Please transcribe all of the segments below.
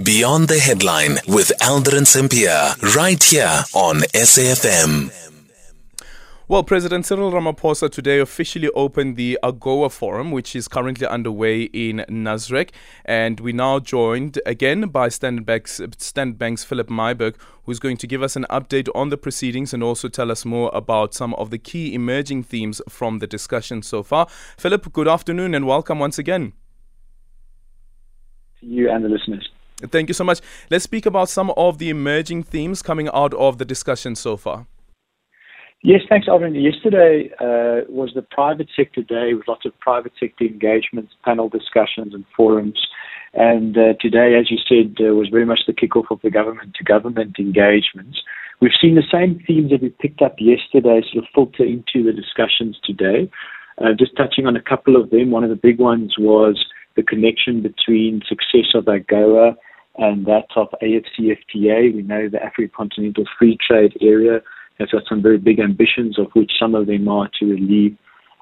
Beyond the Headline with Aldrin Sampear, right here on SAFM. Well, President Cyril Ramaphosa today officially opened the AGOA Forum, which is currently underway in Nasrec. And we now joined again by Standard Bank's, Standard Bank's Phillip Myburgh, who's going to give us an update on the proceedings and also tell us more about some of the key emerging themes from the discussion so far. Phillip, good afternoon and welcome once again. To you and the listeners. Thank you so much. Let's speak about some of the emerging themes coming out of the discussion so far. Yes, thanks, Aldrin. Yesterday uh, was the private sector day with lots of private sector engagements, panel discussions, and forums. And uh, today, as you said, uh, was very much the kickoff of the government to government engagements. We've seen the same themes that we picked up yesterday sort of filter into the discussions today. Uh, just touching on a couple of them, one of the big ones was the connection between success of AGOA and that of AFCFTA. We know the African Continental Free Trade Area has got some very big ambitions, of which some of them are to relieve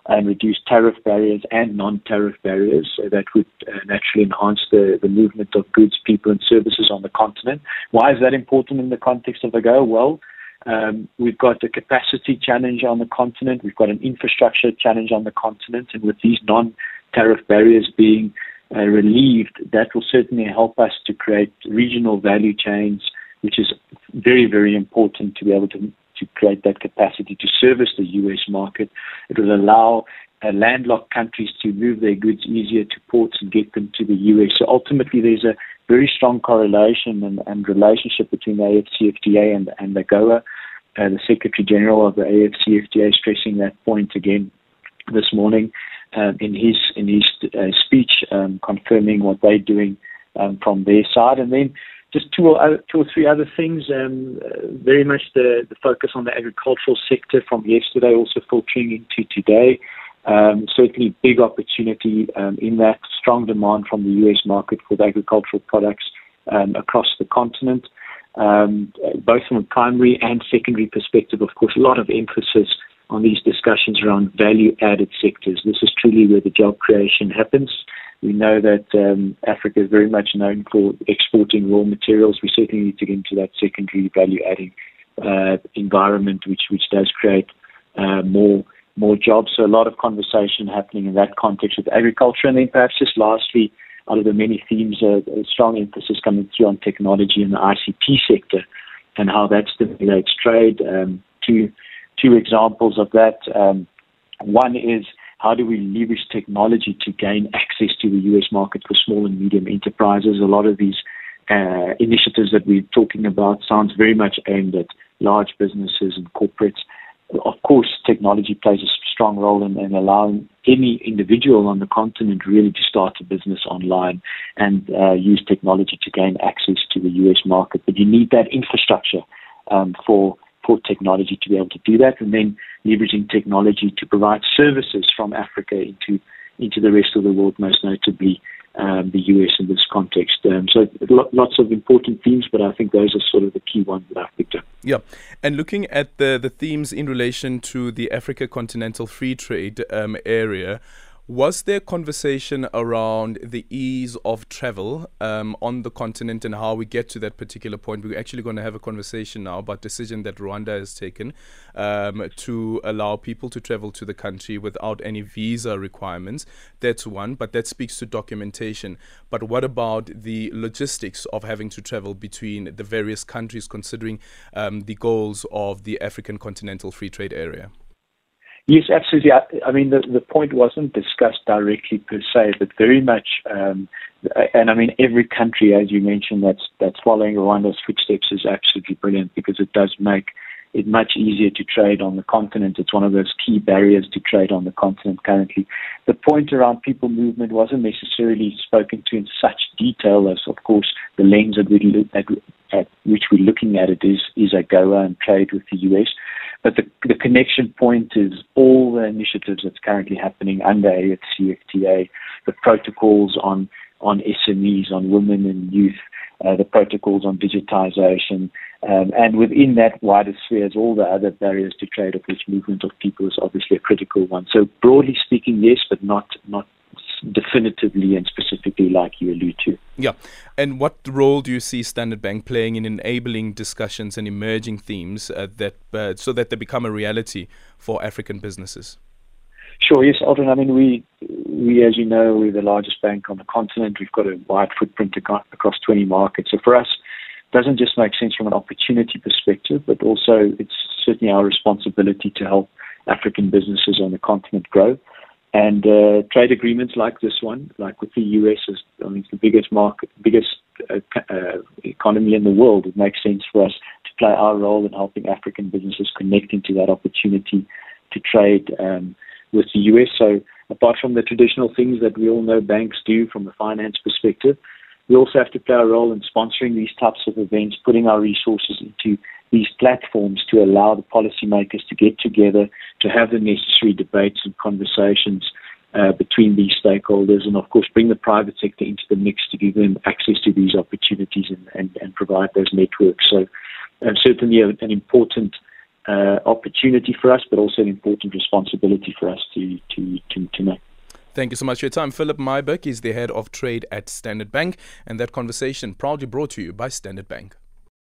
and reduce tariff barriers and non-tariff barriers so that would uh, naturally enhance the, the movement of goods, people and services on the continent. Why is that important in the context of AGOA? Well, um, we've got a capacity challenge on the continent, we've got an infrastructure challenge on the continent, and with these non-tariff barriers being uh, relieved, that will certainly help us to create regional value chains, which is very, very important to be able to to create that capacity to service the US market. It will allow uh, landlocked countries to move their goods easier to ports and get them to the US. So ultimately, there's a very strong correlation and, and relationship between the AFCFTA and, and AGOA. Uh, the Secretary General of the AFCFTA stressing that point again this morning um, in his in his uh, speech, um, confirming what they're doing um, from their side, and then just two or, two or three other things. Um, uh, very much the, the focus on the agricultural sector from yesterday, also filtering into today. Um, certainly, big opportunity um, in that strong demand from the US market for the agricultural products um, across the continent, um, both from a primary and secondary perspective. Of course, a lot of emphasis on these discussions around value added sectors. This is truly where the job creation happens. We know that um, Africa is very much known for exporting raw materials. We certainly need to get into that secondary value adding uh, environment, which which does create uh, more more jobs. So a lot of conversation happening in that context with agriculture, and then perhaps just lastly, out of the many themes, uh, a strong emphasis coming through on technology in the ICT sector and how that stimulates trade. Um, two two examples of that. Um, one is how do we leverage technology to gain access to the US market for small and medium enterprises? A lot of these uh, initiatives that we're talking about sounds very much aimed at large businesses and corporates. Of course, technology plays a strong role in, in allowing any individual on the continent really to start a business online and uh, use technology to gain access to the US market. But you need that infrastructure um, for technology to be able to do that, and then leveraging technology to provide services from Africa into into the rest of the world, most notably um, the US in this context. Um, so lots of important themes, but I think those are sort of the key ones that I've picked up. Yeah, and looking at the the themes in relation to the Africa Continental Free Trade um, area. Was there conversation around the ease of travel um, on the continent and how we get to that particular point? We're actually going to have a conversation now about decision that Rwanda has taken um, to allow people to travel to the country without any visa requirements. That's one, but that speaks to documentation. But what about the logistics of having to travel between the various countries, considering um, the goals of the African Continental Free Trade Area? Yes, absolutely. I, I, mean, the, the point wasn't discussed directly per se, but very much, um, and I mean, every country, as you mentioned, that's that's following Rwanda's footsteps is absolutely brilliant because it does make it much easier to trade on the continent. It's one of those key barriers to trade on the continent currently. The point around people movement wasn't necessarily spoken to in such detail as, of course, the lens at, at which we're looking at it is is AGOA and trade with the US. But the, the connection point is all the initiatives that's currently happening under AFCFTA, the protocols on on SMEs, on women and youth, uh, the protocols on digitization, um, and within that wider sphere is all the other barriers to trade, of which movement of people is obviously a critical one. So broadly speaking, yes, but not not definitively and specifically like you allude to. Yeah. And what role do you see Standard Bank playing in enabling discussions and emerging themes uh, that uh, so that they become a reality for African businesses? Sure, yes, Aldrin. I mean, we, we, as you know, we're the largest bank on the continent. We've got a wide footprint across 20 markets. So for us, it doesn't just make sense from an opportunity perspective, but also it's certainly our responsibility to help African businesses on the continent grow. And uh, trade agreements like this one, like with the US, is I mean, it's the biggest market, biggest uh, uh, economy in the world. It makes sense for us to play our role in helping African businesses connect into that opportunity to trade um, with the US. So, apart from the traditional things that we all know banks do from a finance perspective, we also have to play a role in sponsoring these types of events, putting our resources into these platforms to allow the policymakers to get together, to have the necessary debates and conversations uh, between these stakeholders, and of course bring the private sector into the mix to give them access to these opportunities and, and, and provide those networks. So, uh, certainly a, an important uh, opportunity for us, but also an important responsibility for us to, to, to, to make. Thank you so much for your time. Phillip Myburgh is the head of trade at Standard Bank, and that conversation proudly brought to you by Standard Bank.